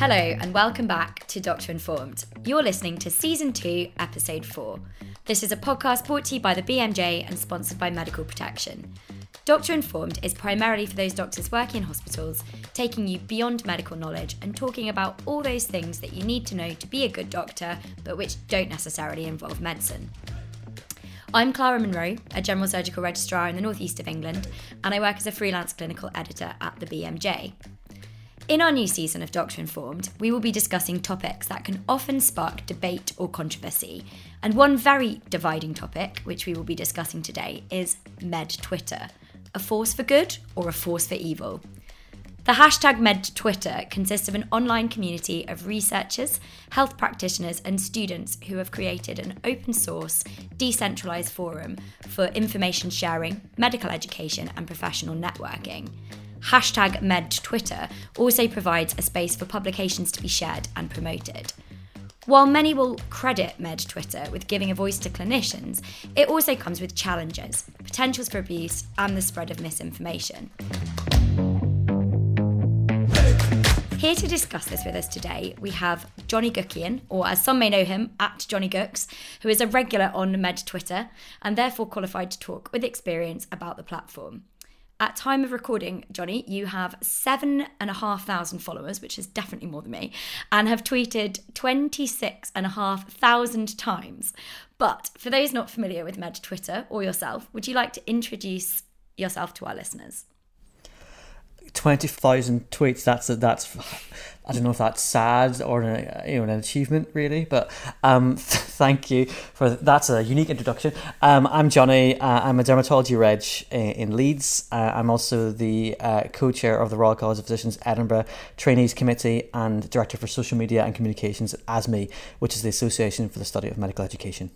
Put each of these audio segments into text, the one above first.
Hello, and welcome back to Doctor Informed. You're listening to Season 2, Episode 4. This is a podcast brought to you by the BMJ and sponsored by Medical Protection. Doctor Informed is primarily for those doctors working in hospitals, taking you beyond medical knowledge and talking about all those things that you need to know to be a good doctor, but which don't necessarily involve medicine. I'm Clara Monroe, a general surgical registrar in the northeast of England, and I work as a freelance clinical editor at the BMJ. In our new season of Doctor Informed, we will be discussing topics that can often spark debate or controversy. And one very dividing topic, which we will be discussing today, is Med Twitter a force for good or a force for evil. The hashtag Med Twitter consists of an online community of researchers, health practitioners, and students who have created an open source, decentralized forum for information sharing, medical education, and professional networking. Hashtag Med Twitter also provides a space for publications to be shared and promoted. While many will credit Med Twitter with giving a voice to clinicians, it also comes with challenges, potentials for abuse, and the spread of misinformation. Here to discuss this with us today, we have Johnny Guckian, or as some may know him, at Johnny Gooks, who is a regular on Med Twitter and therefore qualified to talk with experience about the platform. At time of recording, Johnny, you have seven and a half thousand followers, which is definitely more than me, and have tweeted 26 and a half thousand times. But for those not familiar with Med Twitter or yourself, would you like to introduce yourself to our listeners? Twenty thousand tweets. That's that's I don't know if that's sad or an, you know an achievement really, but um, th- thank you for that's a unique introduction. Um, I'm Johnny. Uh, I'm a dermatology reg in, in Leeds. Uh, I'm also the uh, co-chair of the Royal College of Physicians Edinburgh Trainees Committee and director for social media and communications at ASME, which is the Association for the Study of Medical Education.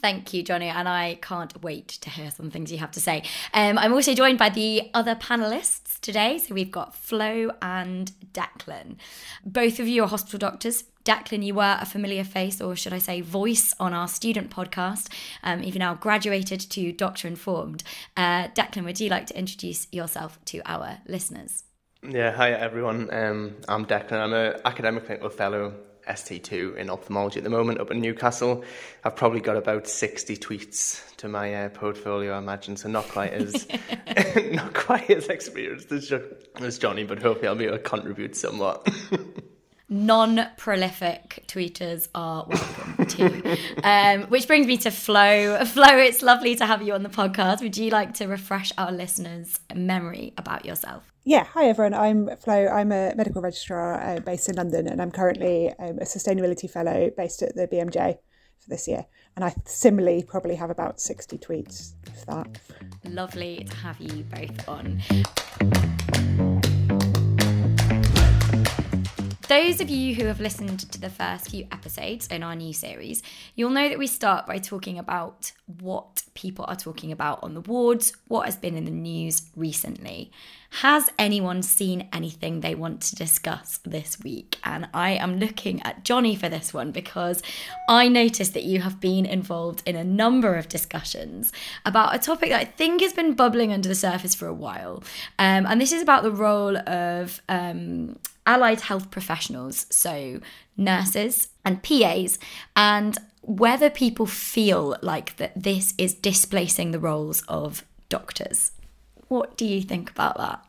Thank you, Johnny, and I can't wait to hear some things you have to say. Um, I'm also joined by the other panelists today. So we've got Flo and Declan. Both of you are hospital doctors. Declan, you were a familiar face, or should I say, voice on our student podcast. Um, you've now graduated to Doctor Informed. Uh, Declan, would you like to introduce yourself to our listeners? Yeah, hi everyone. Um, I'm Declan. I'm an academic clinical fellow ST2 in ophthalmology at the moment up in Newcastle. I've probably got about 60 tweets to my uh, portfolio, I imagine, so not quite as not quite as experienced as, as Johnny, but hopefully I'll be able to contribute somewhat. non-prolific tweeters are welcome too. Um, which brings me to Flo. Flo, it's lovely to have you on the podcast. Would you like to refresh our listeners' memory about yourself? Yeah, hi everyone. I'm Flo. I'm a medical registrar uh, based in London, and I'm currently um, a sustainability fellow based at the BMJ for this year. And I similarly probably have about 60 tweets, if that. Lovely to have you both on. Those of you who have listened to the first few episodes in our new series, you'll know that we start by talking about what people are talking about on the wards, what has been in the news recently. Has anyone seen anything they want to discuss this week? And I am looking at Johnny for this one because I noticed that you have been involved in a number of discussions about a topic that I think has been bubbling under the surface for a while. Um, and this is about the role of um, allied health professionals, so nurses and PAs, and whether people feel like that this is displacing the roles of doctors. What do you think about that?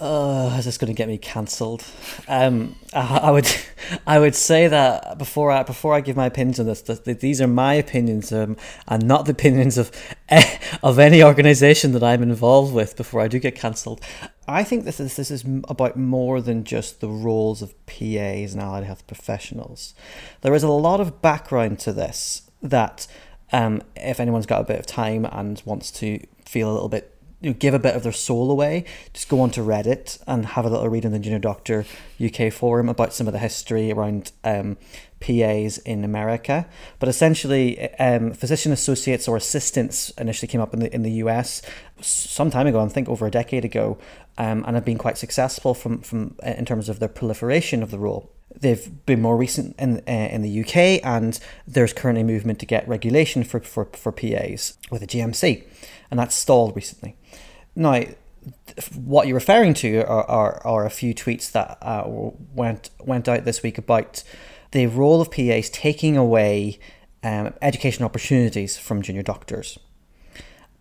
Oh, is this going to get me cancelled? Um, I, I, would, I would say that before I before I give my opinions on this, that, that these are my opinions um, and not the opinions of of any organisation that I'm involved with. Before I do get cancelled, I think this is this is about more than just the roles of PAs and allied health professionals. There is a lot of background to this that, um, if anyone's got a bit of time and wants to feel a little bit you know, give a bit of their soul away, just go onto Reddit and have a little read in the Junior Doctor UK forum about some of the history around um, PAs in America. But essentially, um, physician associates or assistants initially came up in the in the US some time ago, I think over a decade ago, um, and have been quite successful from from in terms of their proliferation of the role. They've been more recent in uh, in the UK, and there's currently a movement to get regulation for, for, for PAs with a GMC, and that's stalled recently. Now, what you're referring to are, are, are a few tweets that uh, went went out this week about the role of PAs taking away um, education opportunities from junior doctors.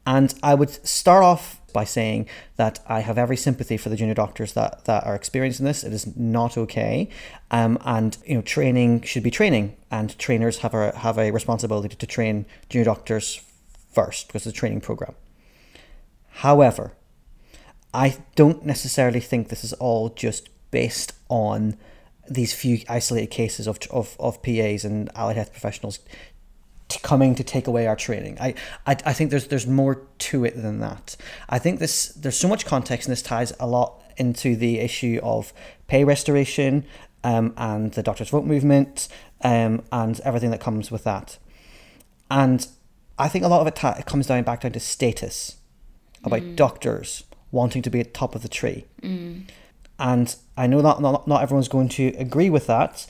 And I would start off by saying that I have every sympathy for the junior doctors that, that are experiencing this. It is not okay, um, and you know training should be training, and trainers have a have a responsibility to train junior doctors first because it's a training program. However, I don't necessarily think this is all just based on these few isolated cases of, of, of PAs and allied health professionals coming to take away our training. I, I, I think there's there's more to it than that. I think this there's so much context and this ties a lot into the issue of pay restoration um, and the doctors vote movement um, and everything that comes with that. And I think a lot of it, ta- it comes down back down to status about mm. doctors wanting to be at top of the tree. Mm. And I know that not, not everyone's going to agree with that,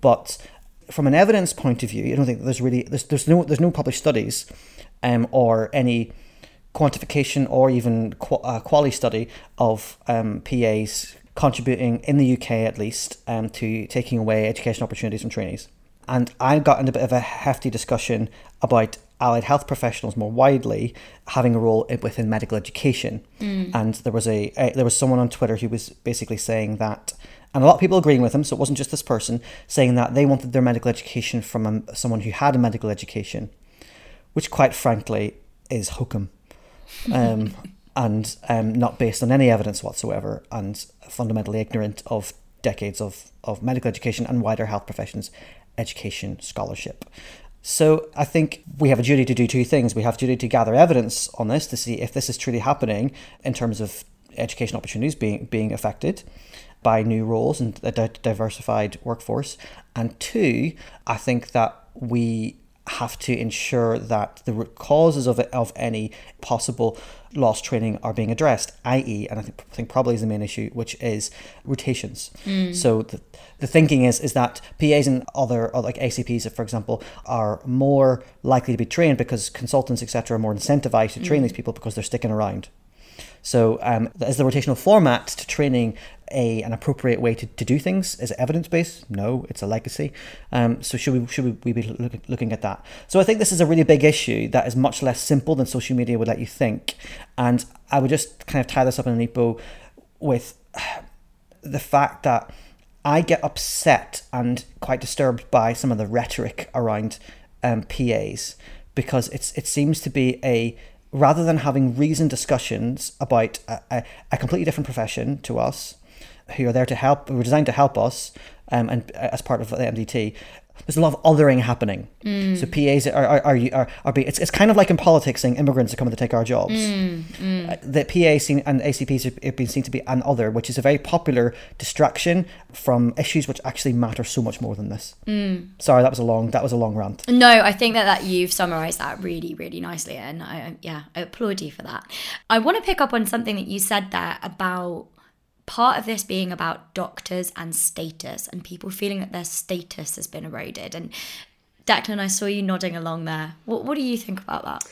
but from an evidence point of view, I don't think there's really there's, there's no there's no published studies um, or any quantification or even qu- uh, quality study of um, PAs contributing in the UK at least um, to taking away education opportunities from trainees. And I got in a bit of a hefty discussion about allied health professionals more widely having a role within medical education. Mm. And there was a, a, there was someone on Twitter who was basically saying that, and a lot of people agreeing with him. So it wasn't just this person saying that they wanted their medical education from a, someone who had a medical education, which quite frankly is hokum. Um, and um, not based on any evidence whatsoever, and fundamentally ignorant of decades of, of medical education and wider health professions education scholarship. So I think we have a duty to do two things. We have a duty to gather evidence on this to see if this is truly happening in terms of education opportunities being being affected by new roles and a diversified workforce. And two, I think that we have to ensure that the root causes of it, of any possible lost training are being addressed, i.e., and I think, think probably is the main issue, which is rotations. Mm. So the, the thinking is is that PAs and other like ACPs, for example, are more likely to be trained because consultants, etc., are more incentivized to train mm. these people because they're sticking around. So, um, is the rotational format to training a an appropriate way to, to do things? Is it evidence based? No, it's a legacy. Um, so, should we should we, be look, looking at that? So, I think this is a really big issue that is much less simple than social media would let you think. And I would just kind of tie this up in a neat bow with the fact that I get upset and quite disturbed by some of the rhetoric around um, PAs because it's it seems to be a rather than having reasoned discussions about a, a, completely different profession to us, who are there to help, who are designed to help us, um, and uh, as part of the MDT, there's a lot of othering happening. Mm. So PAs are are, are, are, are it's, it's kind of like in politics saying immigrants are coming to take our jobs. Mm. Mm. Uh, the PA seen, and ACPs have been seen to be an other, which is a very popular distraction from issues which actually matter so much more than this. Mm. Sorry, that was a long that was a long rant. No, I think that, that you've summarised that really really nicely, and I yeah I applaud you for that. I want to pick up on something that you said there about part of this being about doctors and status and people feeling that their status has been eroded. And Declan, I saw you nodding along there. What, what do you think about that?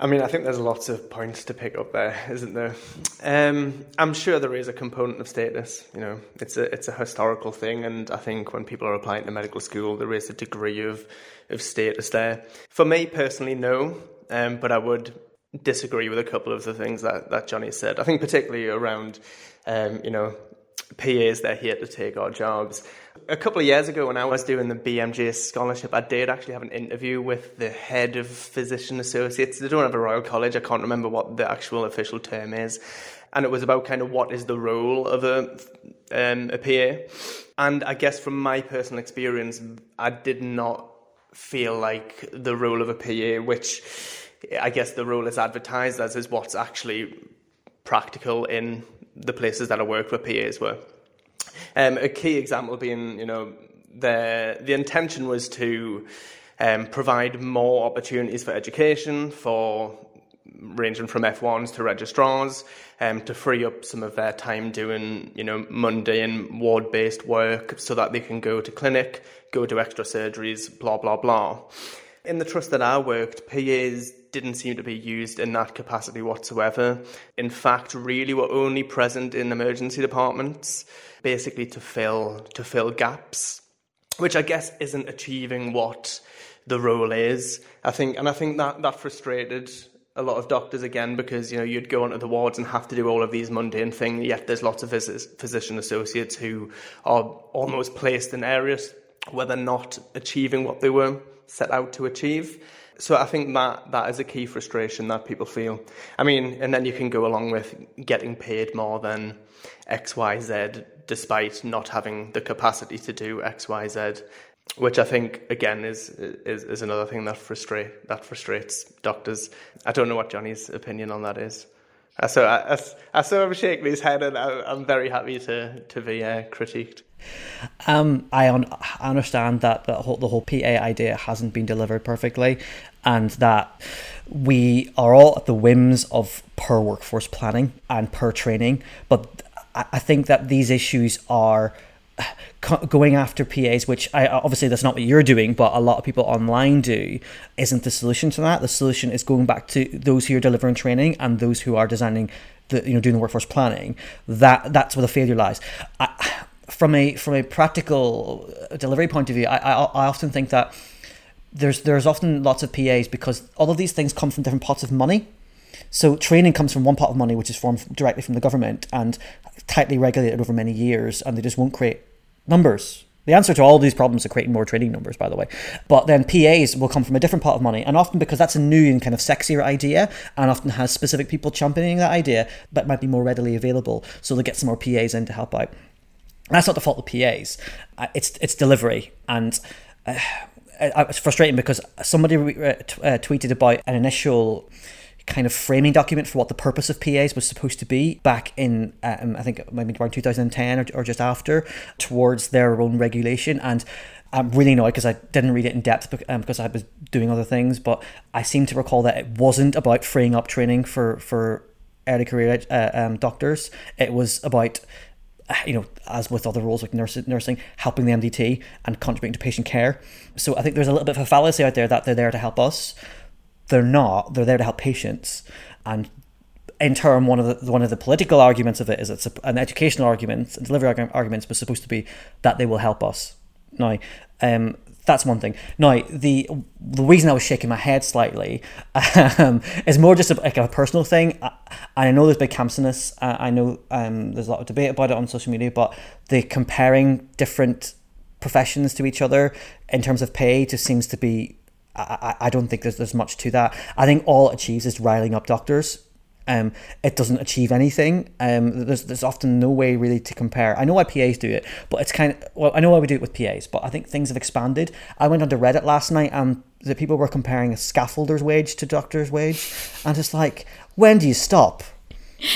I mean, I think there's lots of points to pick up there, isn't there? Um, I'm sure there is a component of status. You know, it's a it's a historical thing, and I think when people are applying to medical school, there is a degree of of status there. For me personally, no, um, but I would disagree with a couple of the things that that Johnny said. I think particularly around um, you know, PAs, they're here to take our jobs. A couple of years ago, when I was doing the BMJ scholarship, I did actually have an interview with the head of physician associates. They don't have a Royal College, I can't remember what the actual official term is. And it was about kind of what is the role of a, um, a PA. And I guess from my personal experience, I did not feel like the role of a PA, which I guess the role is advertised as, is what's actually practical in the places that I worked where PAs were. Um, a key example being, you know, the the intention was to um, provide more opportunities for education for ranging from F1s to registrars um, to free up some of their time doing, you know, mundane ward-based work so that they can go to clinic, go to extra surgeries, blah, blah, blah. In the trust that I worked, PAs didn't seem to be used in that capacity whatsoever. In fact, really were only present in emergency departments, basically to fill to fill gaps, which I guess isn't achieving what the role is. I think, and I think that that frustrated a lot of doctors again because you know you'd go onto the wards and have to do all of these mundane things. Yet there's lots of physician associates who are almost placed in areas where they're not achieving what they were set out to achieve. So I think that that is a key frustration that people feel. I mean, and then you can go along with getting paid more than X, Y, Z, despite not having the capacity to do X, Y, Z which I think again is is, is another thing that frustrate that frustrates doctors. I don't know what Johnny's opinion on that is. So I, I, I saw him shaking his head, and I, am very happy to to be uh, critiqued. Um, I, un- I understand that the whole the whole PA idea hasn't been delivered perfectly, and that we are all at the whims of per workforce planning and per training. But I think that these issues are going after PAs, which I obviously that's not what you're doing, but a lot of people online do, isn't the solution to that. The solution is going back to those who are delivering training and those who are designing the you know doing the workforce planning. That that's where the failure lies. I, from a from a practical uh, delivery point of view, I, I, I often think that there's there's often lots of PAs because all of these things come from different pots of money. So training comes from one pot of money, which is formed directly from the government and tightly regulated over many years, and they just won't create numbers. The answer to all these problems are creating more training numbers, by the way. But then PAs will come from a different pot of money, and often because that's a new and kind of sexier idea, and often has specific people championing that idea, but might be more readily available. So they'll get some more PAs in to help out. That's not the fault of PAs. Uh, it's it's delivery, and uh, it's frustrating because somebody uh, tweeted about an initial kind of framing document for what the purpose of PAs was supposed to be back in, um, I think maybe around 2010 or, or just after, towards their own regulation. And I'm really annoyed because I didn't read it in depth um, because I was doing other things, but I seem to recall that it wasn't about freeing up training for, for early career uh, um, doctors. It was about you know, as with other roles like nursing, nursing, helping the MDT and contributing to patient care. So I think there's a little bit of a fallacy out there that they're there to help us, they're not. They're there to help patients. And in turn, one of the one of the political arguments of it is it's an educational argument, and delivery arguments was supposed to be that they will help us. Now, um, that's one thing. Now, the the reason I was shaking my head slightly um, is more just a, like a personal thing. I, I know there's big camps in this. I know um, there's a lot of debate about it on social media, but the comparing different professions to each other in terms of pay just seems to be I, I don't think there's there's much to that. I think all it achieves is riling up doctors. Um, it doesn't achieve anything. Um, there's there's often no way really to compare. I know why PAs do it, but it's kind of well, I know why we do it with PAs, but I think things have expanded. I went onto Reddit last night and the people were comparing a scaffolder's wage to doctor's wage, and it's like, when do you stop?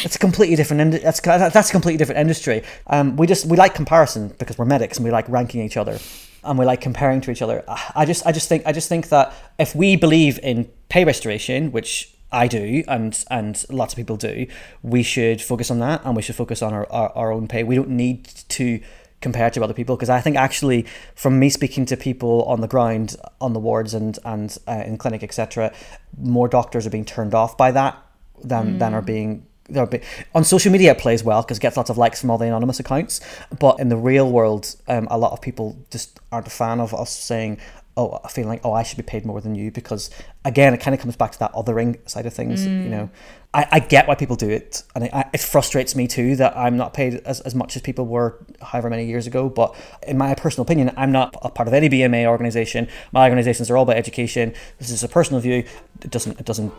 It's a completely different. That's that's a completely different industry. Um, we just we like comparison because we're medics and we like ranking each other and we like comparing to each other. I just I just think I just think that if we believe in pay restoration, which I do and and lots of people do, we should focus on that and we should focus on our, our, our own pay. We don't need to compare to other people because I think actually from me speaking to people on the ground on the wards and and uh, in clinic etc more doctors are being turned off by that than mm. than are being there be, on social media it plays well because it gets lots of likes from all the anonymous accounts but in the real world um, a lot of people just aren't a fan of us saying oh i feel like oh i should be paid more than you because again it kind of comes back to that othering side of things mm. you know. I, I get why people do it and it, it frustrates me too that i'm not paid as, as much as people were however many years ago but in my personal opinion i'm not a part of any bma organization. My organizations are all about education. This is a personal view. It doesn't it doesn't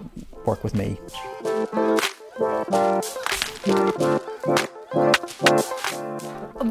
work with me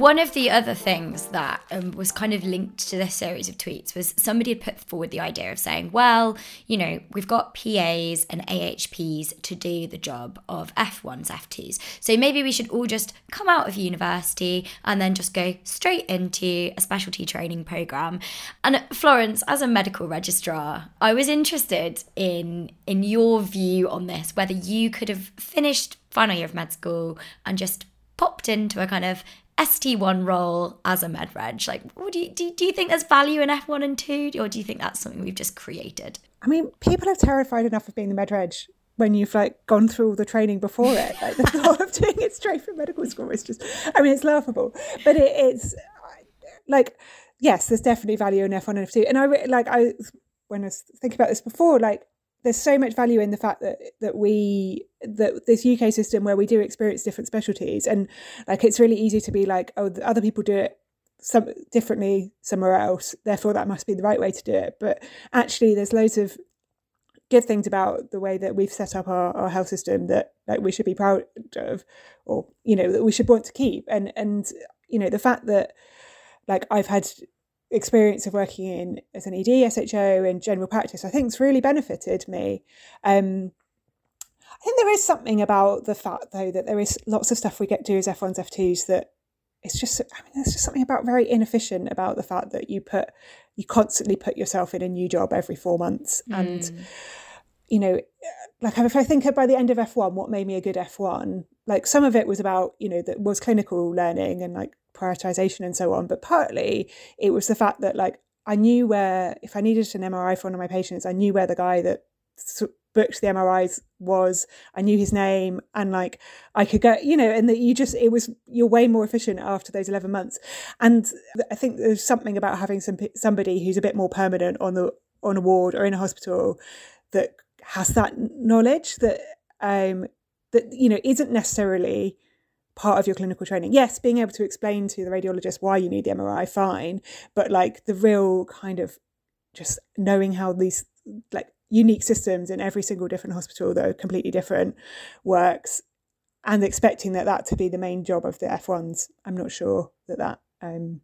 one of the other things that um, was kind of linked to this series of tweets was somebody had put forward the idea of saying, well, you know, we've got PAs and AHPs to do the job of F1s, F2s. So maybe we should all just come out of university and then just go straight into a specialty training program. And Florence, as a medical registrar, I was interested in in your view on this, whether you could have finished final year of med school and just popped into a kind of ST1 role as a med reg? Like, do you, do, do you think there's value in F1 and 2, or do you think that's something we've just created? I mean, people are terrified enough of being the med reg when you've like gone through all the training before it. Like the thought of doing it straight from medical school is just, I mean, it's laughable, but it, it's like, yes, there's definitely value in F1 and F2. And I like, I, when I was thinking about this before, like there's so much value in the fact that that we that this UK system where we do experience different specialties and like it's really easy to be like oh other people do it some differently somewhere else therefore that must be the right way to do it. But actually there's loads of good things about the way that we've set up our, our health system that like we should be proud of or you know that we should want to keep. And and you know the fact that like I've had experience of working in as an ED, SHO, and general practice, I think has really benefited me. Um, I think there is something about the fact, though, that there is lots of stuff we get to do as F1s, F2s that it's just, I mean, there's just something about very inefficient about the fact that you put, you constantly put yourself in a new job every four months. Mm. And, you know, like if I think by the end of F1, what made me a good F1, like some of it was about, you know, that was clinical learning and like prioritization and so on. But partly it was the fact that like I knew where if I needed an MRI for one of my patients, I knew where the guy that booked the MRIs was. I knew his name, and like I could go, you know, and that you just it was you're way more efficient after those eleven months. And I think there's something about having some somebody who's a bit more permanent on the on a ward or in a hospital that has that knowledge that um that you know isn't necessarily part of your clinical training. Yes, being able to explain to the radiologist why you need the MRI, fine. But like the real kind of just knowing how these like unique systems in every single different hospital that are completely different works and expecting that that to be the main job of the F1s. I'm not sure that that, um,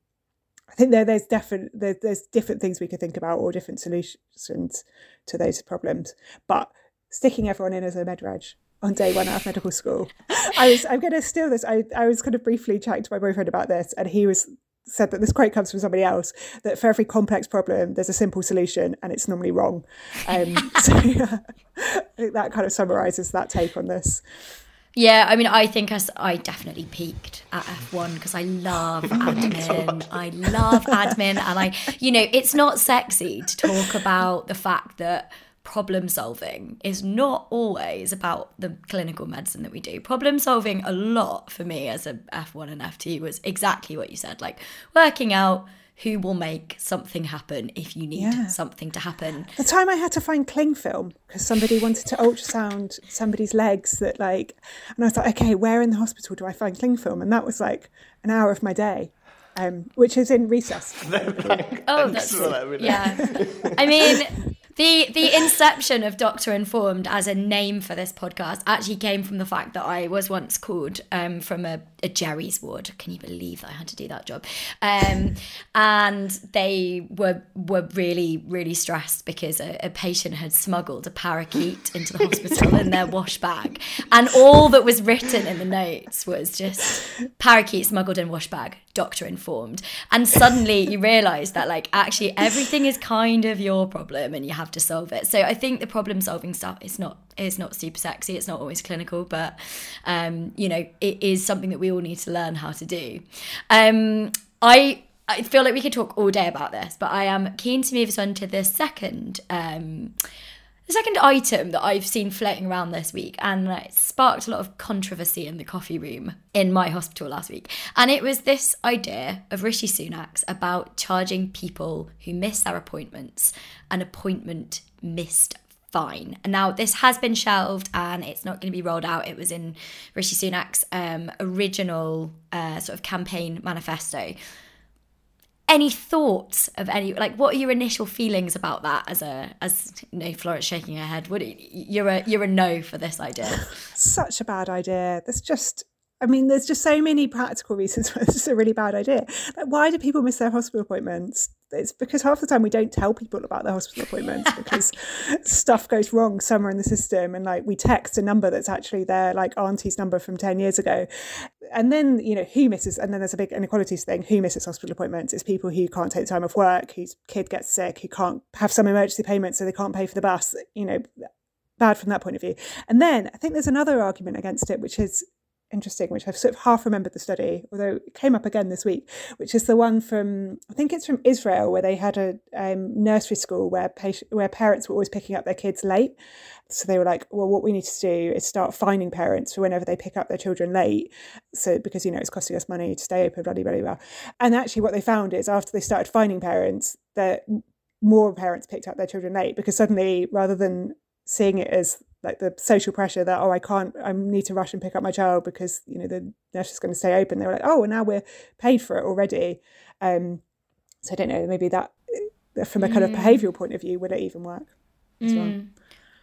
I think there, there's different there, there's different things we could think about or different solutions to those problems. But sticking everyone in as a med on day one out of medical school. I was I'm gonna steal this. I, I was kind of briefly chatting to my boyfriend about this and he was said that this quote comes from somebody else that for every complex problem there's a simple solution and it's normally wrong. Um, so yeah, I think that kind of summarizes that take on this. Yeah, I mean, I think as I definitely peaked at F1 because I love admin. I love admin, and I, you know, it's not sexy to talk about the fact that problem solving is not always about the clinical medicine that we do. Problem solving a lot for me as a F1 and F2 was exactly what you said, like working out who will make something happen if you need yeah. something to happen. The time I had to find cling film because somebody wanted to ultrasound somebody's legs that like and I was like, okay, where in the hospital do I find cling film? And that was like an hour of my day. Um, which is in recess. oh, that's yeah. I mean, the the inception of Doctor Informed as a name for this podcast actually came from the fact that I was once called um, from a, a, Jerry's ward. Can you believe that I had to do that job? Um, and they were were really really stressed because a, a, patient had smuggled a parakeet into the hospital in their wash bag, and all that was written in the notes was just parakeet smuggled in wash bag. Doctor Informed, and suddenly you realise that like actually everything is kind of your problem, and you have have to solve it. So I think the problem solving stuff is not is not super sexy. It's not always clinical, but um, you know, it is something that we all need to learn how to do. Um, I I feel like we could talk all day about this, but I am keen to move us on to the second um, the second item that I've seen floating around this week, and it sparked a lot of controversy in the coffee room in my hospital last week, and it was this idea of Rishi Sunak's about charging people who miss their appointments an appointment missed fine. And now this has been shelved and it's not going to be rolled out. It was in Rishi Sunak's um, original uh, sort of campaign manifesto any thoughts of any like what are your initial feelings about that as a as you know Florence shaking her head? What you're a you're a no for this idea. Such a bad idea. There's just I mean, there's just so many practical reasons why this is a really bad idea. Like, why do people miss their hospital appointments? It's because half the time we don't tell people about their hospital appointments because stuff goes wrong somewhere in the system, and like we text a number that's actually their like auntie's number from ten years ago, and then you know who misses, and then there's a big inequalities thing. Who misses hospital appointments? It's people who can't take time off work, whose kid gets sick, who can't have some emergency payment, so they can't pay for the bus. You know, bad from that point of view. And then I think there's another argument against it, which is interesting, which I've sort of half remembered the study, although it came up again this week, which is the one from I think it's from Israel, where they had a um, nursery school where where parents were always picking up their kids late. So they were like, well, what we need to do is start fining parents for whenever they pick up their children late. So because you know it's costing us money to stay open, blah blah. blah. And actually, what they found is after they started fining parents, that more parents picked up their children late because suddenly, rather than seeing it as like the social pressure that oh I can't I need to rush and pick up my child because you know the nurse is going to stay open. They were like oh and now we're paid for it already. Um, so I don't know maybe that uh, from a kind of behavioural point of view would it even work as well?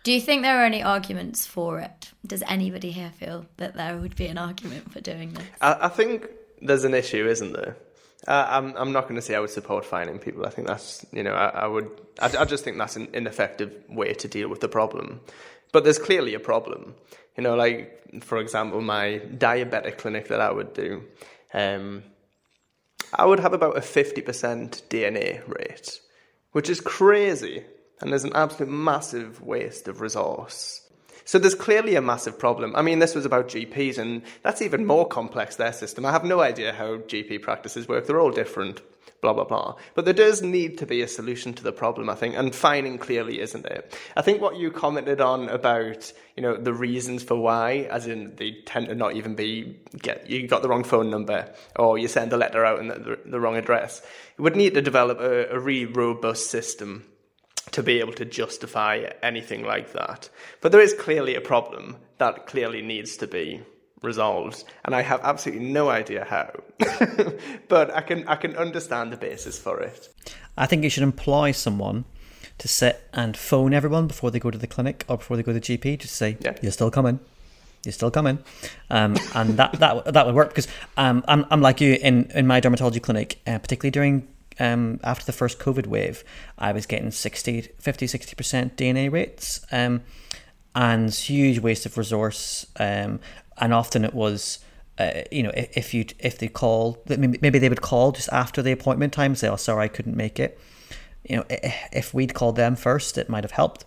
Do you think there are any arguments for it? Does anybody here feel that there would be an argument for doing this? I, I think there's an issue, isn't there? Uh, I'm I'm not going to say I would support fining people. I think that's you know I, I would I, I just think that's an ineffective way to deal with the problem. But there's clearly a problem. You know, like for example, my diabetic clinic that I would do, um, I would have about a fifty percent DNA rate, which is crazy, and there's an absolute massive waste of resource. So there's clearly a massive problem. I mean, this was about GPs, and that's even more complex, their system. I have no idea how GP practices work. They're all different, blah, blah, blah. But there does need to be a solution to the problem, I think, and fining clearly isn't it. I think what you commented on about, you know, the reasons for why, as in they tend to not even be, get, you got the wrong phone number, or you send a letter out in the, the wrong address. You would need to develop a, a really robust system to be able to justify anything like that. But there is clearly a problem that clearly needs to be resolved, and I have absolutely no idea how. but I can I can understand the basis for it. I think you should employ someone to sit and phone everyone before they go to the clinic or before they go to the GP to say, Yeah. "You're still coming." You're still coming, um, and that that that would work because um, I'm I'm like you in in my dermatology clinic, uh, particularly during um, after the first COVID wave, I was getting 60, 50, 60% DNA rates um, and huge waste of resource. Um, and often it was, uh, you know, if, you if they call, maybe they would call just after the appointment time say, oh, sorry, I couldn't make it. You know, if we'd called them first, it might have helped.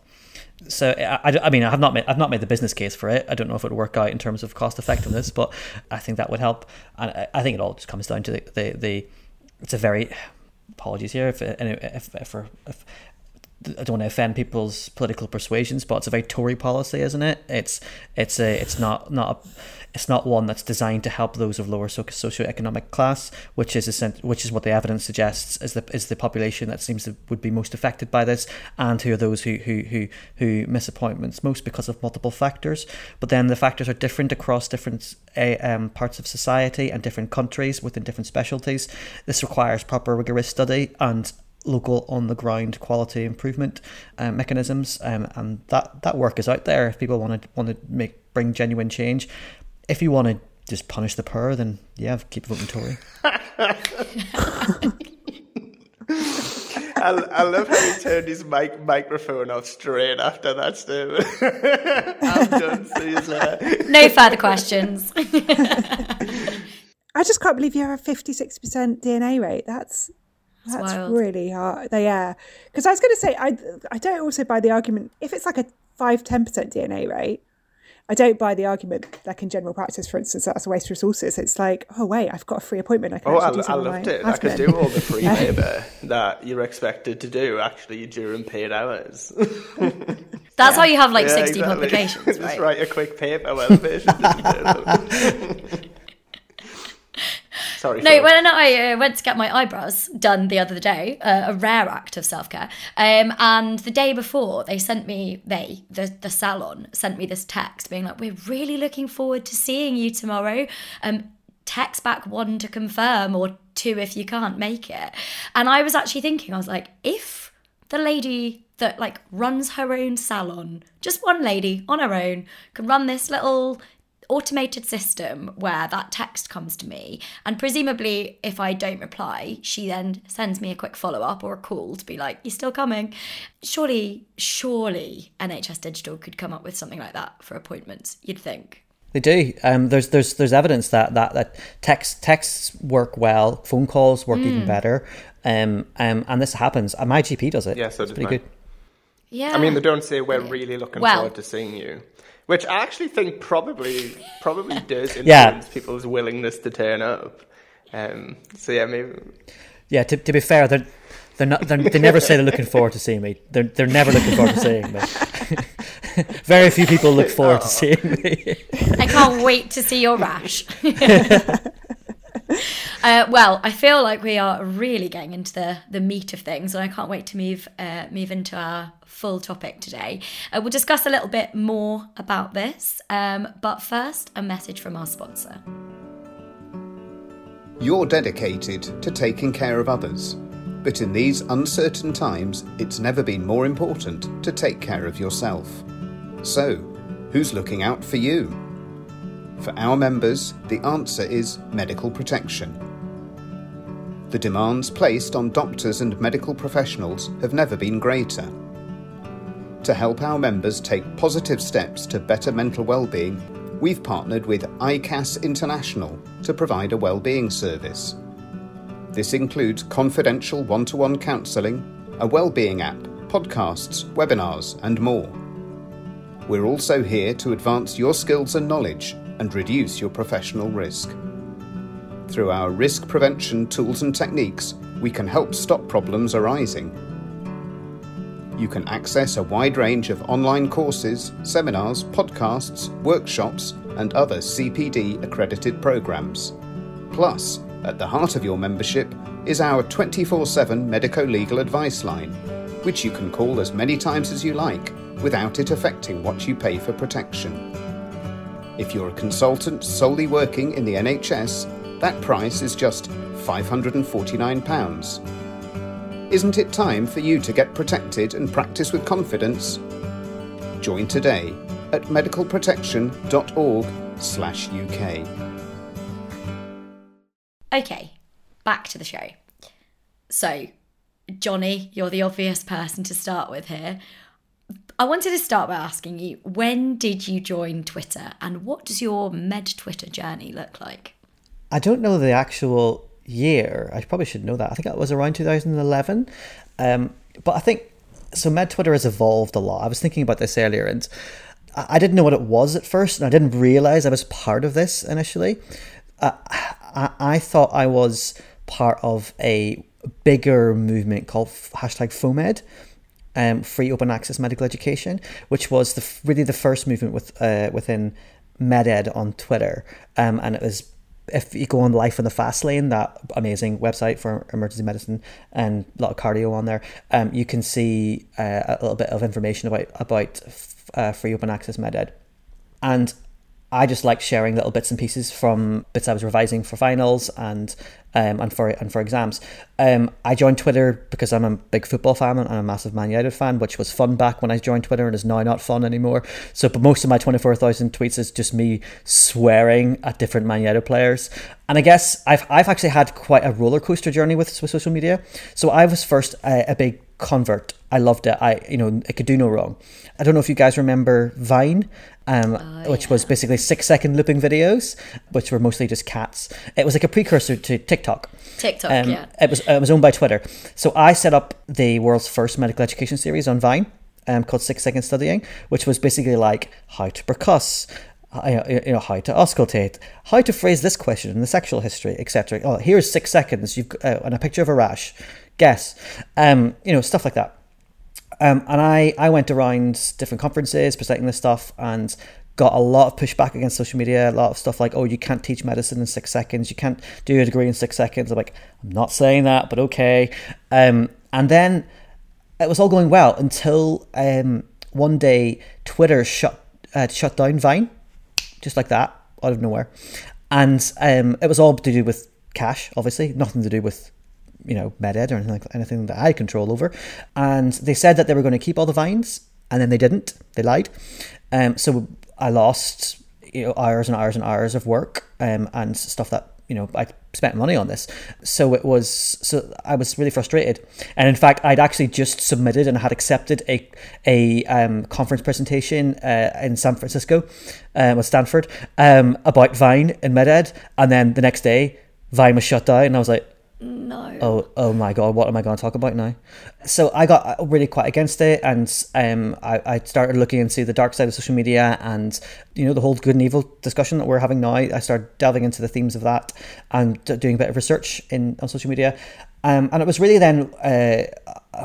So I, I, mean I have not made I've not made the business case for it. I don't know if it would work out in terms of cost effectiveness, but I think that would help. And I, I think it all just comes down to the, the, the it's a very apologies here if if if, if, if I don't want to offend people's political persuasions, but it's a very Tory policy, isn't it? It's it's a it's not not a, it's not one that's designed to help those of lower socio- socioeconomic class, which is essen- which is what the evidence suggests is the is the population that seems to would be most affected by this, and who are those who who who who miss appointments most because of multiple factors. But then the factors are different across different uh, um, parts of society and different countries within different specialties. This requires proper rigorous study and local on the ground quality improvement um, mechanisms um, and that that work is out there if people want to want to make bring genuine change if you want to just punish the poor then yeah keep voting Tory I, I love how he turned his mic, microphone off straight after that statement. I'm done, Caesar. No further questions. I just can't believe you have a 50 60% DNA rate. That's that's wild. really hard. They yeah. Because I was going to say I I don't also buy the argument if it's like a 5 10% DNA rate. I don't buy the argument like in general practice, for instance, that's a waste of resources. It's like, oh wait, I've got a free appointment. I can Oh, actually I, do I loved my it. I could do all the free Yeah. labour that you're expected to do actually during paid hours. That's how you have like Yeah, 60 exactly. publications, Just write a quick paper while the patient doesn't do it. Sorry. No, when I uh, went to get my eyebrows done the other day, uh, a rare act of self care, um, and the day before they sent me, they, the, the salon, sent me this text being like, We're really looking forward to seeing you tomorrow. Um, text back one to confirm or two if you can't make it. And I was actually thinking, I was like, if the lady that like runs her own salon, just one lady on her own, can run this little automated system where that text comes to me and presumably if I don't reply she then sends me a quick follow up or a call to be like you're still coming surely surely NHS Digital could come up with something like that for appointments you'd think They do. Um, there's there's there's evidence that that that text texts work well, phone calls work even better. Um, um, and this happens. My GP does it. Yeah, so it's pretty mine. good. yeah I mean, they don't say we're really looking Well- forward to seeing you. Which I actually think probably probably does influence Yeah. people's willingness to turn up. Um, so yeah, maybe Yeah, to, to be fair, they're, they're not. They're, they never say they're looking forward to seeing me. They're they're never looking forward to seeing me. Very few people look forward to seeing me. I can't wait to see your rash. uh, well, I feel like we are really getting into the, the meat of things, and I can't wait to move uh, move into our full topic today. Uh, we'll discuss a little bit more about this, um, but first, a message from our sponsor. You're dedicated to taking care of others. But in these uncertain times, it's never been more important to take care of yourself. So, who's looking out for you? For our members, the answer is medical protection. The demands placed on doctors and medical professionals have never been greater. To help our members take positive steps to better mental well-being, we've partnered with ICAS International to provide a well-being service. This includes confidential one-to-one counselling, a well-being app, podcasts, webinars, and more. We're also here to advance your skills and knowledge and reduce your professional risk. Through our risk prevention tools and techniques, we can help stop problems arising. You can access a wide range of online courses, seminars, podcasts, workshops, and other CPD accredited programs. Plus, at the heart of your membership is our 24 7 medico legal advice line, which you can call as many times as you like without it affecting what you pay for protection. If you're a consultant solely working in the NHS, that price is just £549. Isn't it time for you to get protected and practice with confidence? Join today at medicalprotection.org/uk. Okay, back to the show. So, Johnny, you're the obvious person to start with here. I wanted to start by asking you when did you join Twitter and what does your med Twitter journey look like? I don't know the actual year. I probably should know that. I think it was around 2011. Um, but I think so. Med Twitter has evolved a lot. I was thinking about this earlier, and I didn't know what it was at first, and I didn't realize I was part of this initially. Uh, I, I thought I was part of a bigger movement called hashtag FOAMed. Um, free open access medical education, which was the really the first movement with uh, within MedEd on Twitter, um, and it was if you go on Life in the Fast Lane, that amazing website for emergency medicine and a lot of cardio on there, um, you can see uh, a little bit of information about about uh, free open access MedEd, and I just like sharing little bits and pieces from bits I was revising for finals and um, and for and for exams. Um, I joined Twitter because I'm a big football fan and I'm a massive Man United fan, which was fun back when I joined Twitter and is now not fun anymore. So, but most of my twenty four thousand tweets is just me swearing at different Man United players. And I guess I've I've actually had quite a roller coaster journey with, with social media. So I was first a, a big convert. I loved it. I you know it could do no wrong. I don't know if you guys remember Vine, um, which was basically six second looping videos, which were mostly just cats. It was like a precursor to TikTok. TikTok, Um, yeah. It was it was owned by Twitter. So I set up the world's first medical education series on Vine, um, called Six Second Studying, which was basically like how to percuss. uh, You know how to auscultate, how to phrase this question in the sexual history, etc. Oh, here's six seconds. You've uh, and a picture of a rash. Guess, um, you know stuff like that. Um, and I, I went around different conferences presenting this stuff and got a lot of pushback against social media. A lot of stuff like, oh, you can't teach medicine in six seconds. You can't do a degree in six seconds. I'm like, I'm not saying that, but okay. Um, and then it was all going well until um, one day Twitter shut uh, shut down Vine, just like that, out of nowhere. And um, it was all to do with cash, obviously, nothing to do with you know, MedEd or anything like anything that I had control over. And they said that they were going to keep all the vines, and then they didn't. They lied. Um, so I lost you know hours and hours and hours of work um, and stuff that you know I spent money on this. So it was so I was really frustrated. And in fact, I'd actually just submitted and had accepted a a um, conference presentation uh, in San Francisco, um, with Stanford, um, about Vine and MedEd, and then the next day Vine was shut down, and I was like No. Oh, oh my god! What am I going to talk about now? So I got really quite against it, and um, I, I started looking into the dark side of social media, and you know the whole good and evil discussion that we're having now. I started delving into the themes of that and doing a bit of research in on social media, um, and it was really then uh,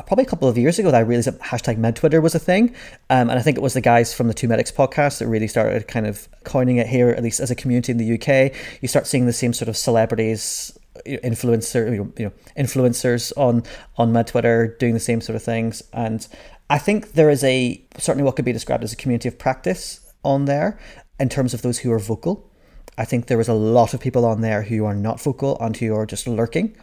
probably a couple of years ago that I realized that hashtag med Twitter was a thing. Um, and I think it was the guys from the Two Medics podcast that really started kind of coining it here, at least as a community in the UK. You start seeing the same sort of celebrities influencer you know influencers on on med twitter doing the same sort of things. And i think there is a certainly what could be described as a community of practice on there in terms of those who are vocal. I think there is a lot of people on there who are not vocal and who are just lurking.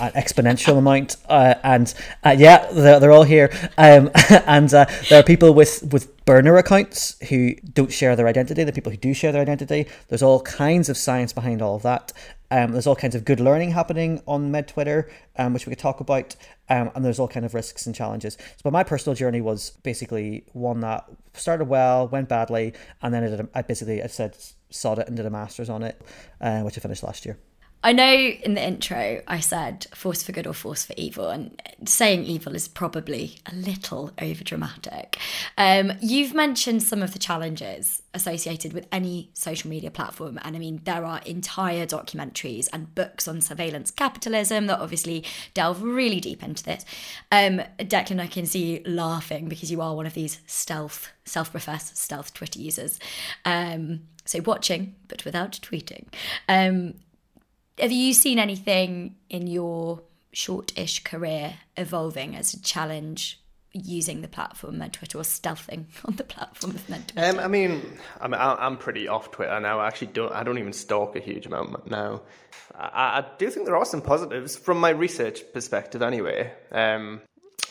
An exponential amount. Uh, and uh, yeah they're, they're all here. Um, and uh, there are people with with burner accounts who don't share their identity the people who do share their identity. There's all kinds of science behind all of that um, there's all kinds of good learning happening on med Twitter, um, which we could talk about, um, and there's all kind of risks and challenges. So, but my personal journey was basically one that started well, went badly, and then I, did, basically I said sod it and did a master's on it, uh, which I finished last year. I know in the intro I said force for good or force for evil, and saying evil is probably a little over dramatic. Um, you've mentioned some of the challenges associated with any social media platform, and I mean, there are entire documentaries and books on surveillance capitalism that obviously delve really deep into this. Um, Declan, I can see you laughing because you are one of these stealth, self professed stealth Twitter users. Um, so watching, but without tweeting. Um, have you seen anything in your short-ish career evolving as a challenge using the platform of Twitter or stealthing on the platform of Twitter? Um, I mean, I'm I'm pretty off Twitter now. I actually don't I don't even stalk a huge amount now. I, I do think there are some positives from my research perspective, anyway. Um,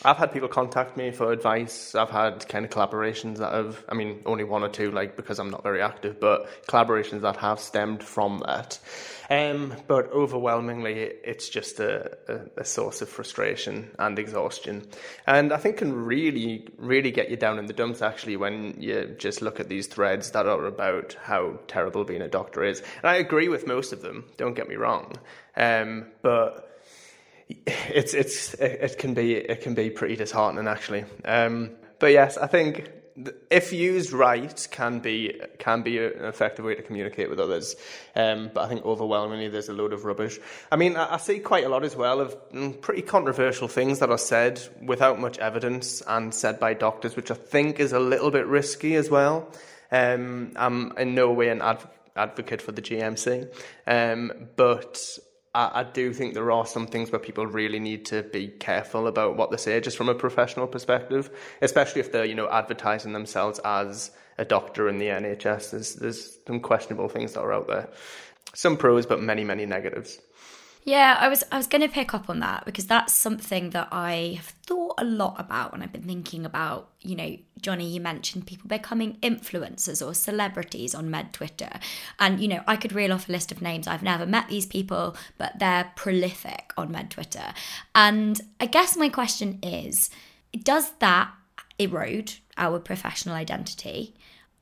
I've had people contact me for advice. I've had kind of collaborations that have, I mean, only one or two, like because I'm not very active, but collaborations that have stemmed from that. Um, but overwhelmingly, it's just a, a, a, source of frustration and exhaustion. And I think can really, really get you down in the dumps actually when you just look at these threads that are about how terrible being a doctor is. And I agree with most of them, don't get me wrong. Um, but it's it's it can be it can be pretty disheartening actually. Um, but yes, I think if used right, can be can be an effective way to communicate with others. Um, but I think overwhelmingly there's a load of rubbish. I mean, I, I, see quite a lot as well of mm, pretty controversial things that are said without much evidence and said by doctors, which I think is a little bit risky as well. Um, I'm in no way an adv- advocate for the GMC, um, but I, I, do think there are some things where people really need to be careful about what they say, just from a professional perspective, especially if they're you know advertising themselves as a doctor in the NHS. There's there's some questionable things that are out there, some pros, but many many negatives. Yeah, I was I was going to pick up on that because that's something that I have thought a lot about when I've been thinking about, you know, Johnny, you mentioned people becoming influencers or celebrities on Med Twitter. And, you know, I could reel off a list of names. I've never met these people, but they're prolific on Med Twitter. And I guess my question is, does that erode our professional identity?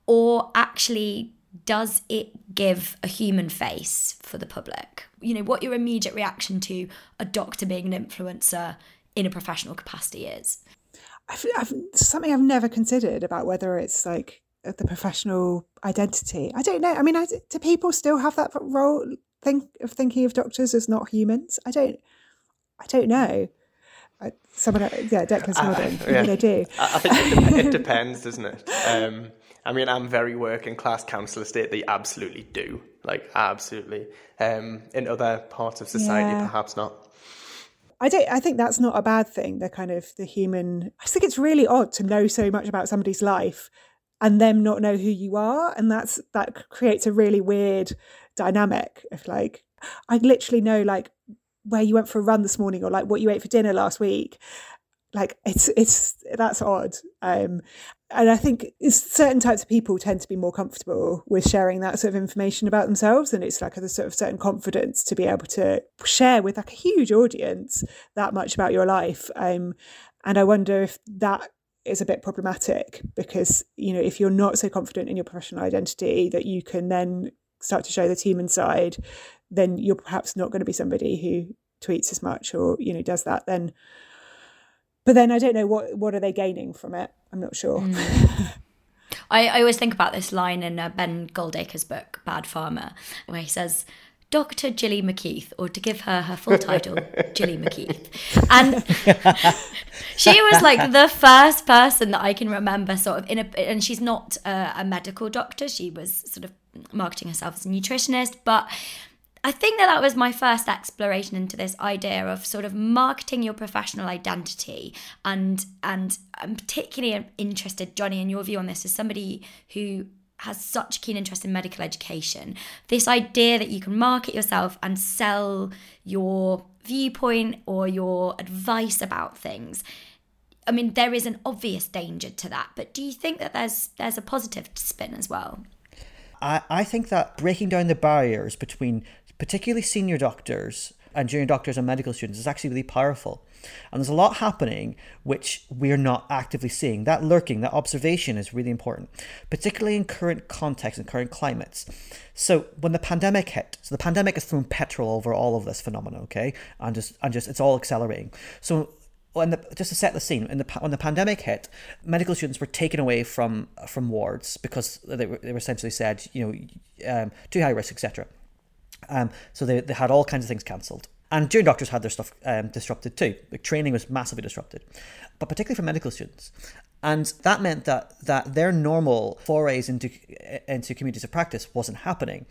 Or actually does it give a human face for the public? You know, what your immediate reaction to a doctor being an influencer in a professional capacity is? I've, I've, something I've never considered about whether it's like the professional identity. I don't know. I mean, I, do people still have that role think of thinking of doctors as not humans? I don't. I don't know. I, someone, yeah, Declan's nodding. Uh, yeah. They do. I think it, it depends, doesn't it? Um, I mean, I'm very working class council estate. They absolutely do, like absolutely. Um, in other parts of society, yeah. perhaps not. I don't. I think that's not a bad thing. The kind of the human. I think it's really odd to know so much about somebody's life and them not know who you are, and that's that creates a really weird dynamic of like I literally know like where you went for a run this morning or like what you ate for dinner last week like it's it's that's odd um and i think certain types of people tend to be more comfortable with sharing that sort of information about themselves and it's like a sort of certain confidence to be able to share with like a huge audience that much about your life um and i wonder if that is a bit problematic because you know if you're not so confident in your professional identity that you can then start to show the team inside then you're perhaps not going to be somebody who tweets as much or you know does that then but then I don't know what what are they gaining from it. I'm not sure. Mm. I, I always think about this line in uh, Ben Goldacre's book Bad Pharma, where he says. Dr. Gillian McKeith, or to give her her full title, Gillian McKeith. And she was like the first person that I can remember, sort of in a, and she's not a, a medical doctor. She was sort of marketing herself as a nutritionist, but I think that that was my first exploration into this idea of sort of marketing your professional identity and and I'm particularly interested Johnny in your view on this as somebody who has such keen interest in medical education. This idea that you can market yourself and sell your viewpoint or your advice about things. I mean there is an obvious danger to that but do you think that there's there's a positive spin as well? I, I think that breaking down the barriers between particularly senior doctors and junior doctors and medical students is actually really powerful. And there's a lot happening which we're not actively seeing. That lurking, that observation is really important, particularly in current contexts and current climates. So when the pandemic hit, so the pandemic has thrown petrol over all of this phenomenon, okay? And just and just it's all accelerating. So when the, just to set the scene, the when the pandemic hit, medical students were taken away from from wards because they were, they were essentially said, you know, um, too high risk, etc. Um, so they, they had all kinds of things cancelled. And junior doctors had their stuff um, disrupted too. Like training was massively disrupted, but particularly for medical students. And that meant that that their normal forays into into communities of practice wasn't happening.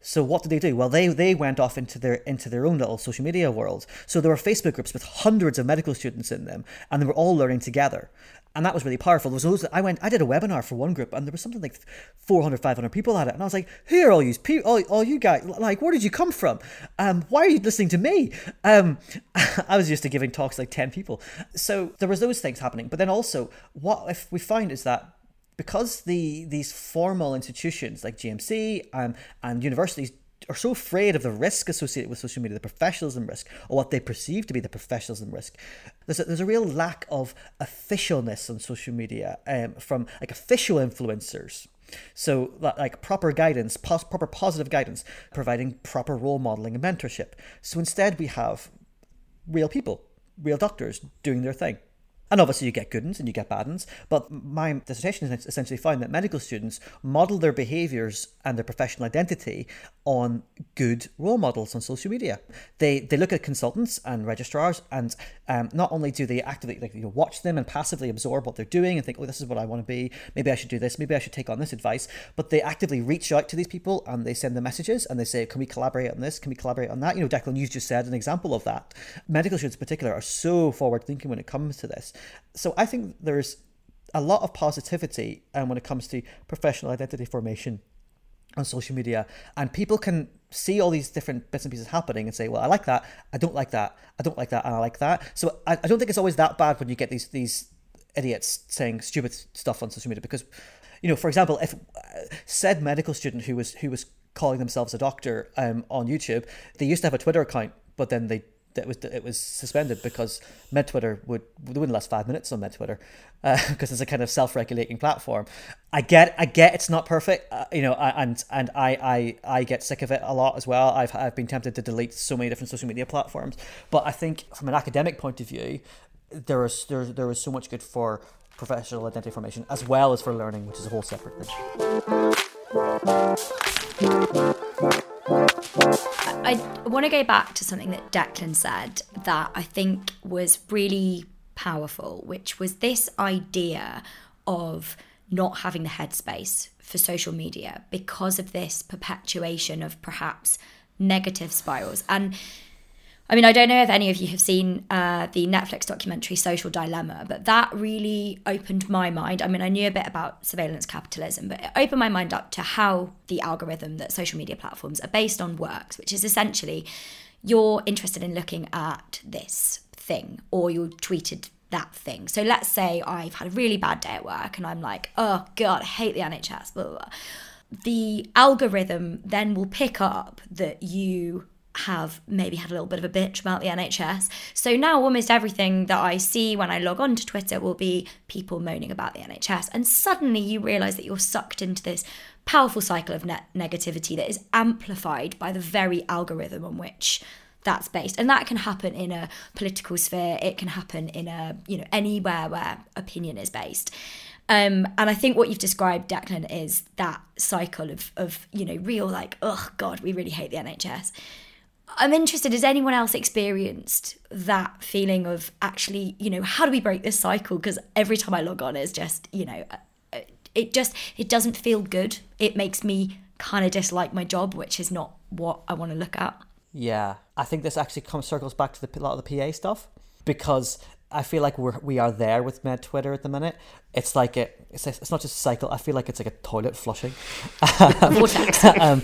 So what did they do? Well, they they went off into their into their own little social media world. So there were Facebook groups with hundreds of medical students in them, and they were all learning together and that was really powerful. There was those that I went, I did a webinar for one group, and there was something like 400, 500 people at it, and I was like, "Who are all you people? All, all you guys? Like, where did you come from? Um, why are you listening to me?" Um, I was used to giving talks like ten people, so there was those things happening. But then also, what if we find is that because the these formal institutions like GMC and and universities are so afraid of the risk associated with social media, the professionalism risk, or what they perceive to be the professionalism risk. There's a, there's a real lack of officialness on social media um, from like official influencers. So, like proper guidance, pos- proper positive guidance, providing proper role modeling and mentorship. So instead, we have real people, real doctors doing their thing. And obviously, you get good ones and you get bad ones. But my dissertation is essentially found that medical students model their behaviours and their professional identity on good role models on social media. They they look at consultants and registrars, and um, not only do they actively like you know watch them and passively absorb what they're doing and think, oh, this is what I want to be. Maybe I should do this. Maybe I should take on this advice. But they actively reach out to these people and they send them messages and they say, can we collaborate on this? Can we collaborate on that? You know, Declan, you just said an example of that. Medical students in particular are so forward thinking when it comes to this so I think there's a lot of positivity um, when it comes to professional identity formation on social media, and people can see all these different bits and pieces happening and say, "Well, I like that. I don't like that. I don't like that, and I like that." So I, I don't think it's always that bad when you get these these idiots saying stupid stuff on social media because, you know, for example, if uh, said medical student who was who was calling themselves a doctor um, on YouTube, they used to have a Twitter account, but then they that was it was suspended because MedTwitter would they wouldn't last five minutes on MedTwitter because uh, it's a kind of self-regulating platform. I get I get it's not perfect, uh, you know, and and I, I I get sick of it a lot as well. I've I've been tempted to delete so many different social media platforms, but I think from an academic point of view, there is there there is so much good for professional identity formation as well as for learning, which is a whole separate thing. I want to go back to something that Declan said that I think was really powerful, which was this idea of not having the headspace for social media because of this perpetuation of perhaps negative spirals. And I mean, I don't know if any of you have seen uh, the Netflix documentary Social Dilemma, but that really opened my mind. I mean, I knew a bit about surveillance capitalism, but it opened my mind up to how the algorithm that social media platforms are based on works, which is essentially you're interested in looking at this thing or you tweeted that thing. So let's say I've had a really bad day at work and I'm like, oh God, I hate the NHS, blah, blah, blah. The algorithm then will pick up that you have maybe had a little bit of a bitch about the NHS. So now almost everything that I see when I log on to Twitter will be people moaning about the NHS. And suddenly you realize that you're sucked into this powerful cycle of net negativity that is amplified by the very algorithm on which that's based and that can happen in a political sphere it can happen in a you know anywhere where opinion is based um, and I think what you've described, Declan, is that cycle of, of you know, real like, oh God, we really hate the NHS. I'm interested, has anyone else experienced that feeling of actually, you know, how do we break this cycle? Because every time I log on it's just, you know, uh, it just, it doesn't feel good. It makes me kind of dislike my job, which is not what I want to look at. Yeah, I think this actually comes circles back to the, a lot of the PA stuff because I feel like we're we are there with Med Twitter at the minute. It's like a, it's a, it's not just a cycle. I feel like it's like a toilet flushing. vortex. um,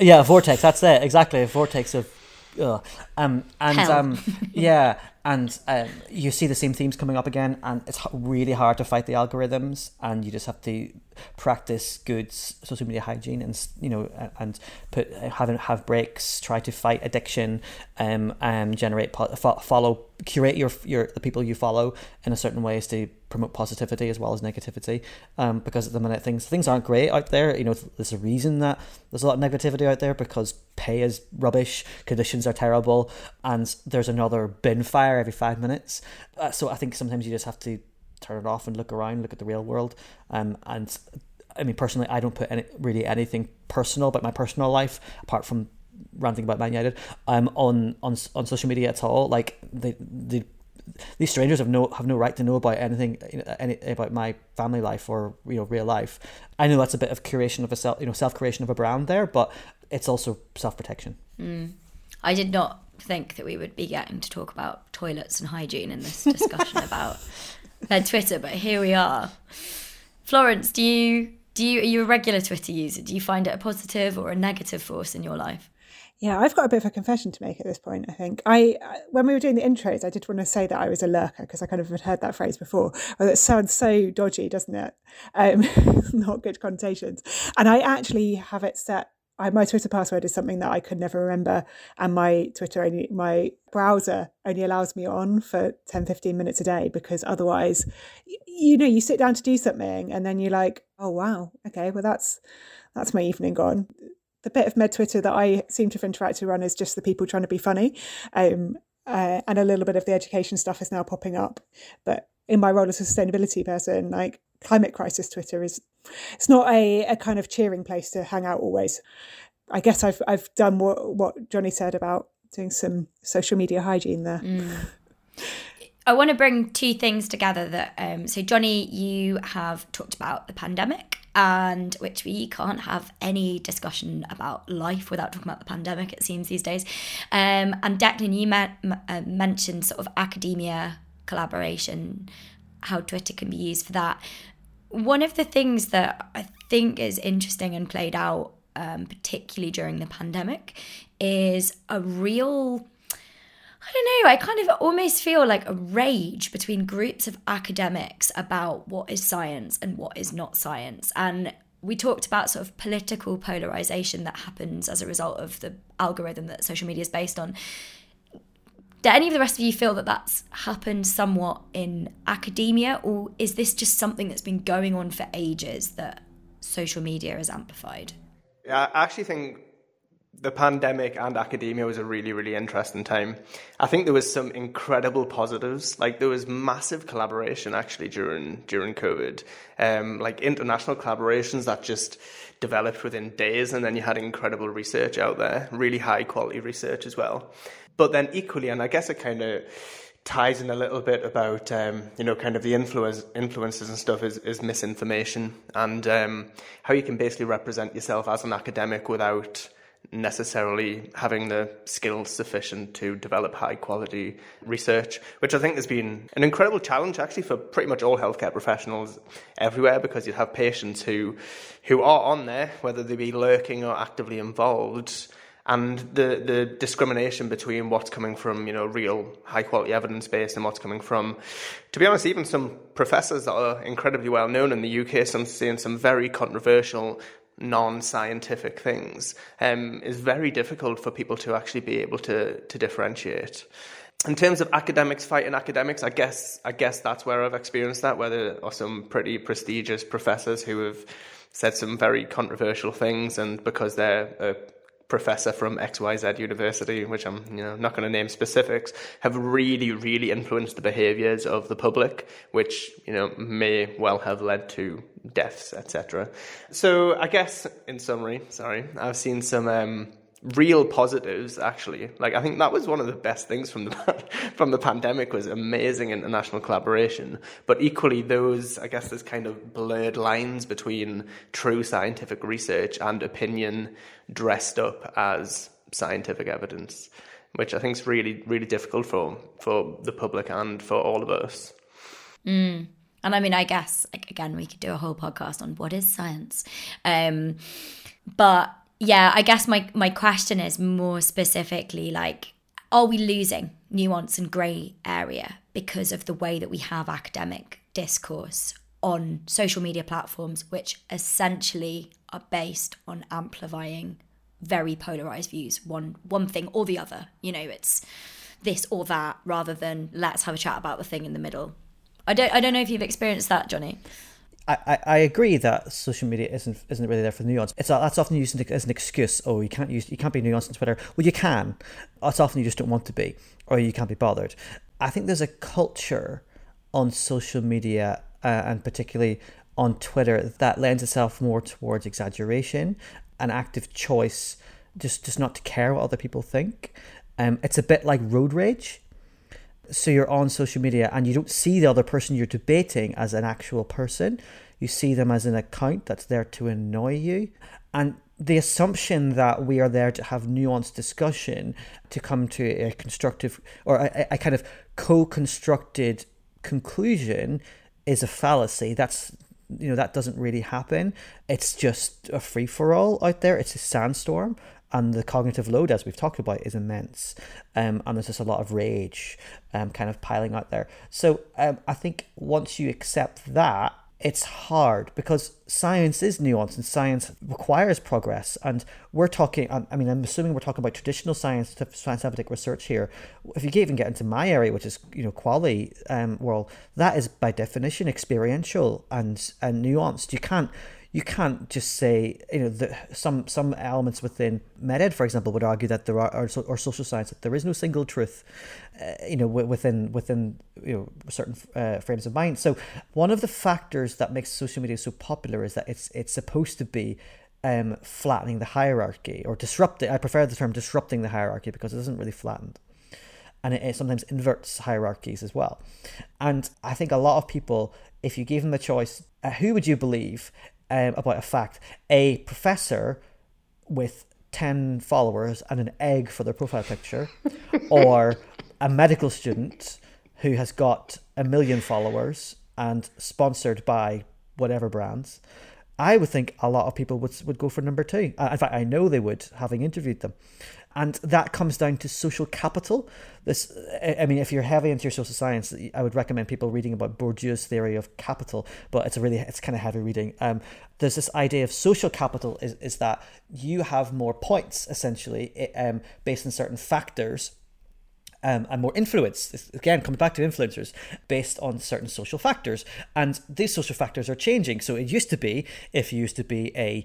yeah, vortex. That's it. Exactly, a vortex of. Ugh. Um, and um, yeah, and um, you see the same themes coming up again, and it's really hard to fight the algorithms, and you just have to practice good social media hygiene, and you know, and put have have breaks, try to fight addiction, um, and generate fo- follow curate your your the people you follow in a certain ways to promote positivity as well as negativity, um, because at the minute things things aren't great out there. You know, there's a reason that there's a lot of negativity out there because pay is rubbish, conditions are terrible, and there's another bin fire every five minutes. Uh, so I think sometimes you just have to turn it off and look around, look at the real world. Um, and I mean, personally, I don't put any really anything personal about my personal life apart from ranting about Man United. Um, on on on social media at all. Like the the these strangers have no have no right to know about anything any about my family life or you know real life. I know that's a bit of curation of a self you know self creation of a brand there, but it's also self protection. Hmm. I did not think that we would be getting to talk about toilets and hygiene in this discussion about their Twitter, but here we are. Florence, do you do you are you a regular Twitter user? Do you find it a positive or a negative force in your life? Yeah, I've got a bit of a confession to make at this point. I think I, when we were doing the intros, I did want to say that I was a lurker because I kind of had heard that phrase before. Well, it sounds so dodgy, doesn't it? Um, not good connotations. And I actually have it set. I, my Twitter password is something that I could never remember, and my Twitter only my browser only allows me on for 10, 15 minutes a day because otherwise, you know, you sit down to do something and then you're like, oh wow, okay, well that's that's my evening gone the bit of med Twitter that I seem to have interacted on is just the people trying to be funny, um, uh, and a little bit of the education stuff is now popping up. But in my role as a sustainability person, like climate crisis Twitter is, it's not a, a kind of cheering place to hang out always. I guess I've I've done what what Johnny said about doing some social media hygiene there. I want to bring two things together that um, so Johnny, you have talked about the pandemic and which we can't have any discussion about life without talking about the pandemic it seems these days. Um, and Declan, you met, uh, mentioned sort of academia collaboration, how Twitter can be used for that. One of the things that I think is interesting and played out um, particularly during the pandemic is a real I don't know, I kind of almost feel like a rage between groups of academics about what is science and what is not science. And we talked about sort of political polarization that happens as a result of the algorithm that social media is based on. Do any of the rest of you feel that that's happened somewhat in academia, or is this just something that's been going on for ages that social media has amplified? Yeah, I actually think the pandemic and academia was a really, really interesting time. I think there was some incredible positives. Like there was massive collaboration actually during during COVID. Um, like international collaborations that just developed within days, and then you had incredible research out there, really high quality research as well. But then equally, and I guess it kind of ties in a little bit about um, you know kind of the influence influences and stuff is, is misinformation and um, how you can basically represent yourself as an academic without necessarily having the skills sufficient to develop high quality research, which I think has been an incredible challenge actually for pretty much all healthcare professionals everywhere because you have patients who who are on there, whether they be lurking or actively involved. And the, the discrimination between what's coming from, you know, real high quality evidence based and what's coming from, to be honest, even some professors that are incredibly well known in the UK, some saying some very controversial non-scientific things um, is very difficult for people to actually be able to to differentiate. In terms of academics fighting academics, I guess I guess that's where I've experienced that. Where there are some pretty prestigious professors who have said some very controversial things, and because they're a professor from XYZ university, which I'm you know not going to name specifics, have really, really influenced the behaviours of the public, which you know may well have led to deaths, etc. So I guess in summary, sorry, I've seen some um, real positives actually like i think that was one of the best things from the from the pandemic was amazing international collaboration but equally those i guess there's kind of blurred lines between true scientific research and opinion dressed up as scientific evidence which i think is really really difficult for for the public and for all of us mm. And i mean i guess again we could do a whole podcast on what is science. Um but yeah, I guess my my question is more specifically like are we losing nuance and grey area because of the way that we have academic discourse on social media platforms which essentially are based on amplifying very polarized views one one thing or the other? You know it's this or that rather than let's have a chat about the thing in the middle i don't i don't know if you've experienced that johnny I, I agree that social media isn't isn't really there for the nuance. It's that's often used as an excuse. Oh, you can't use you can't be nuanced on Twitter. Well, you can. It's often you just don't want to be, or you can't be bothered. I think there's a culture on social media uh, and particularly on Twitter that lends itself more towards exaggeration, an active choice, just just not to care what other people think. Um, it's a bit like road rage so you're on social media and you don't see the other person you're debating as an actual person. You see them as an account that's there to annoy you. And the assumption that we are there to have nuanced discussion, to come to a constructive or a, a kind of co constructed conclusion is a fallacy. That's you know that doesn't really happen it's just a free for all out there it's a sandstorm and the cognitive load, as we've talked about, is immense. Um, and there's just a lot of rage um, kind of piling out there. So um, I think once you accept that, it's hard because science is nuanced and science requires progress. And we're talking, I mean, I'm assuming we're talking about traditional science, scientific research here. If you even get into my area, which is, you know, quality um, world, that is by definition experiential and, and nuanced. You can't, you can't just say you know the, some some elements within meded for example would argue that there are or, or social science that there is no single truth uh, you know within within you know certain uh, frames of mind. So one of the factors that makes social media so popular is that it's it's supposed to be um, flattening the hierarchy or disrupting I prefer the term disrupting the hierarchy because it isn't really flattened. And it, sometimes inverts hierarchies as well. And I think a lot of people if you gave them the choice uh, who would you believe um, about a fact. A professor with 10 followers and an egg for their profile picture, or a medical student who has got a million followers and sponsored by whatever brands. I would think a lot of people would would go for number two. Uh, in fact, I know they would, having interviewed them and that comes down to social capital. This, I mean, if you're heavy into your social science, I would recommend people reading about Bourdieu's theory of capital, but it's a really, it's kind of heavy reading. Um, there's this idea of social capital is, is that you have more points essentially um, based on certain factors um, and more influence. Again, coming back to influencers based on certain social factors, and these social factors are changing. So it used to be if you used to be a,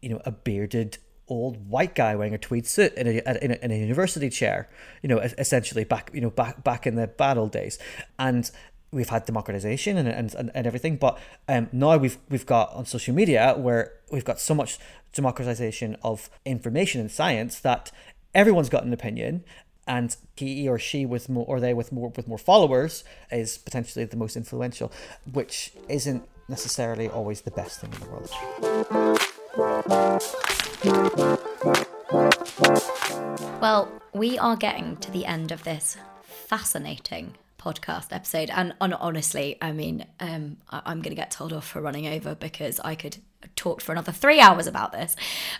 you know, a bearded old white guy wearing a tweed suit in a, in a, in a university chair, you know, essentially back, you know, back, back in the bad old days. And we've had democratization and, and, and everything, but um, now we've, we've got on social media where we've got so much democratization of information and science that everyone's got an opinion and he or she with more or they with more with more followers is potentially the most influential which isn't necessarily always the best thing in the world well, we are getting to the end of this fascinating podcast episode, and, honestly, I mean, um, I, am going to get told off for running over because I could talk for another three hours about this.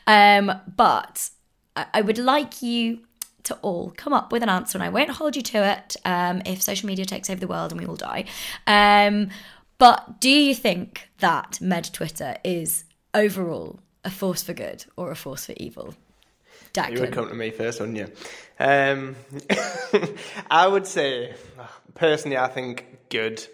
Um, but I, I would like you to all come up with an answer, and I won't hold you to it um, if social media takes over the world and we all die. Um, but do you think that Med Twitter is overall a force for good or a force for evil? Declan. You would come to me first, wouldn't you? Um, I would say, personally, I think good.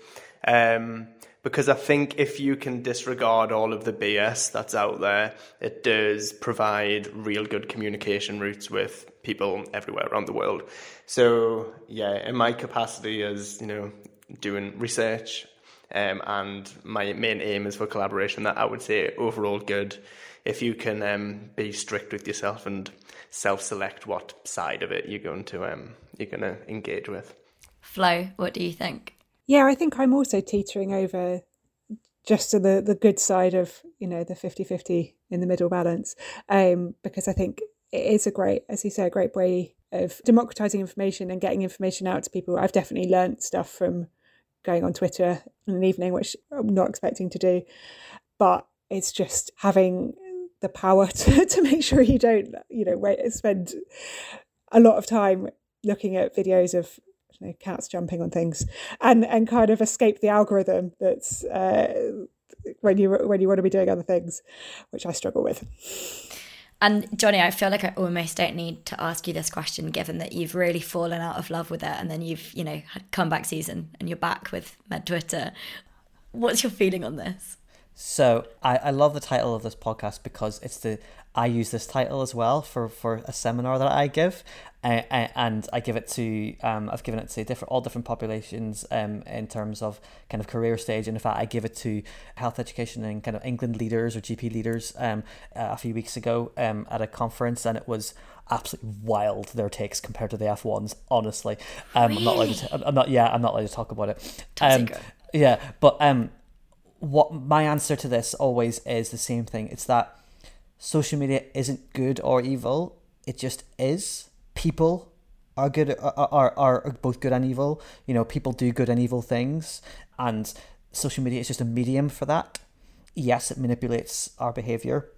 Um, because I think if you can disregard all of the BS that's out there, it does provide real good communication routes with people everywhere around the world. So yeah, in my capacity as you know doing research, um, and my main aim is for collaboration. That I would say overall good. If you can um, be strict with yourself and self-select what side of it you're going to um, you're going to engage with. Flo, what do you think? Yeah, I think I'm also teetering over just to the, the good side of, you know, the 50-50 in the middle balance. Um, because I think it is a great, as you say, a great way of democratizing information and getting information out to people. I've definitely learnt stuff from going on Twitter in an evening, which I'm not expecting to do. But it's just having the power to, to make sure you don't, you know, wait, spend a lot of time looking at videos of you know, cats jumping on things and and kind of escape the algorithm that's uh, when you when you want to be doing other things, which I struggle with. And Johnny, I feel like I almost don't need to ask you this question, given that you've really fallen out of love with it, and then you've you know had comeback season, and you're back with Med Twitter. What's your feeling on this? So I, I love the title of this podcast because it's the I use this title as well for, for a seminar that I give, uh, and I give it to um, I've given it to different all different populations um, in terms of kind of career stage, and in fact I give it to health education and kind of England leaders or GP leaders um, a few weeks ago um, at a conference, and it was absolutely wild their takes compared to the F ones. Honestly, um, I'm not allowed to. I'm not. Yeah, I'm not allowed to talk about it. Um, yeah, but um, what my answer to this always is the same thing. It's that social media isn't good or evil. It just is people are good are, are, are both good and evil you know people do good and evil things and social media is just a medium for that yes it manipulates our behavior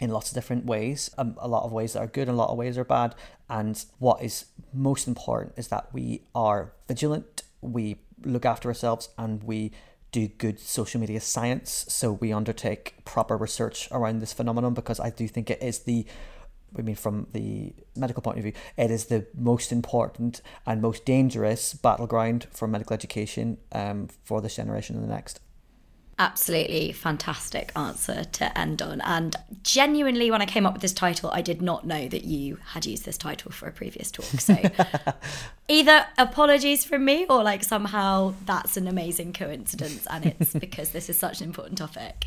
in lots of different ways um, a lot of ways that are good and a lot of ways are bad and what is most important is that we are vigilant we look after ourselves and we do good social media science so we undertake proper research around this phenomenon because i do think it is the I mean, from the medical point of view, it is the most important and most dangerous battleground for medical education um, for this generation and the next. Absolutely fantastic answer to end on. And genuinely, when I came up with this title, I did not know that you had used this title for a previous talk. So either apologies from me or like somehow that's an amazing coincidence and it's because this is such an important topic.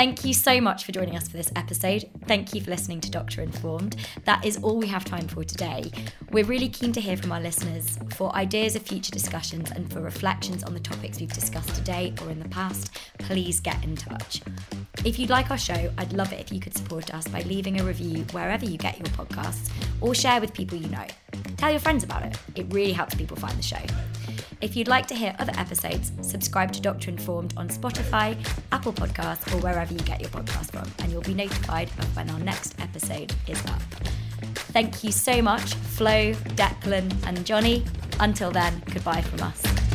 Thank you so much for joining us for this episode. Thank you for listening to Doctor Informed. That is all we have time for today. We're really keen to hear from our listeners for ideas of future discussions and for reflections on the topics we've discussed today or in the past. Please get in touch. If you'd like our show, I'd love it if you could support us by leaving a review wherever you get your podcasts or share with people you know. Tell your friends about it, it really helps people find the show. If you'd like to hear other episodes, subscribe to Doctor Informed on Spotify, Apple Podcasts, or wherever you get your podcast from, and you'll be notified of when our next episode is up. Thank you so much, Flo, Declan, and Johnny. Until then, goodbye from us.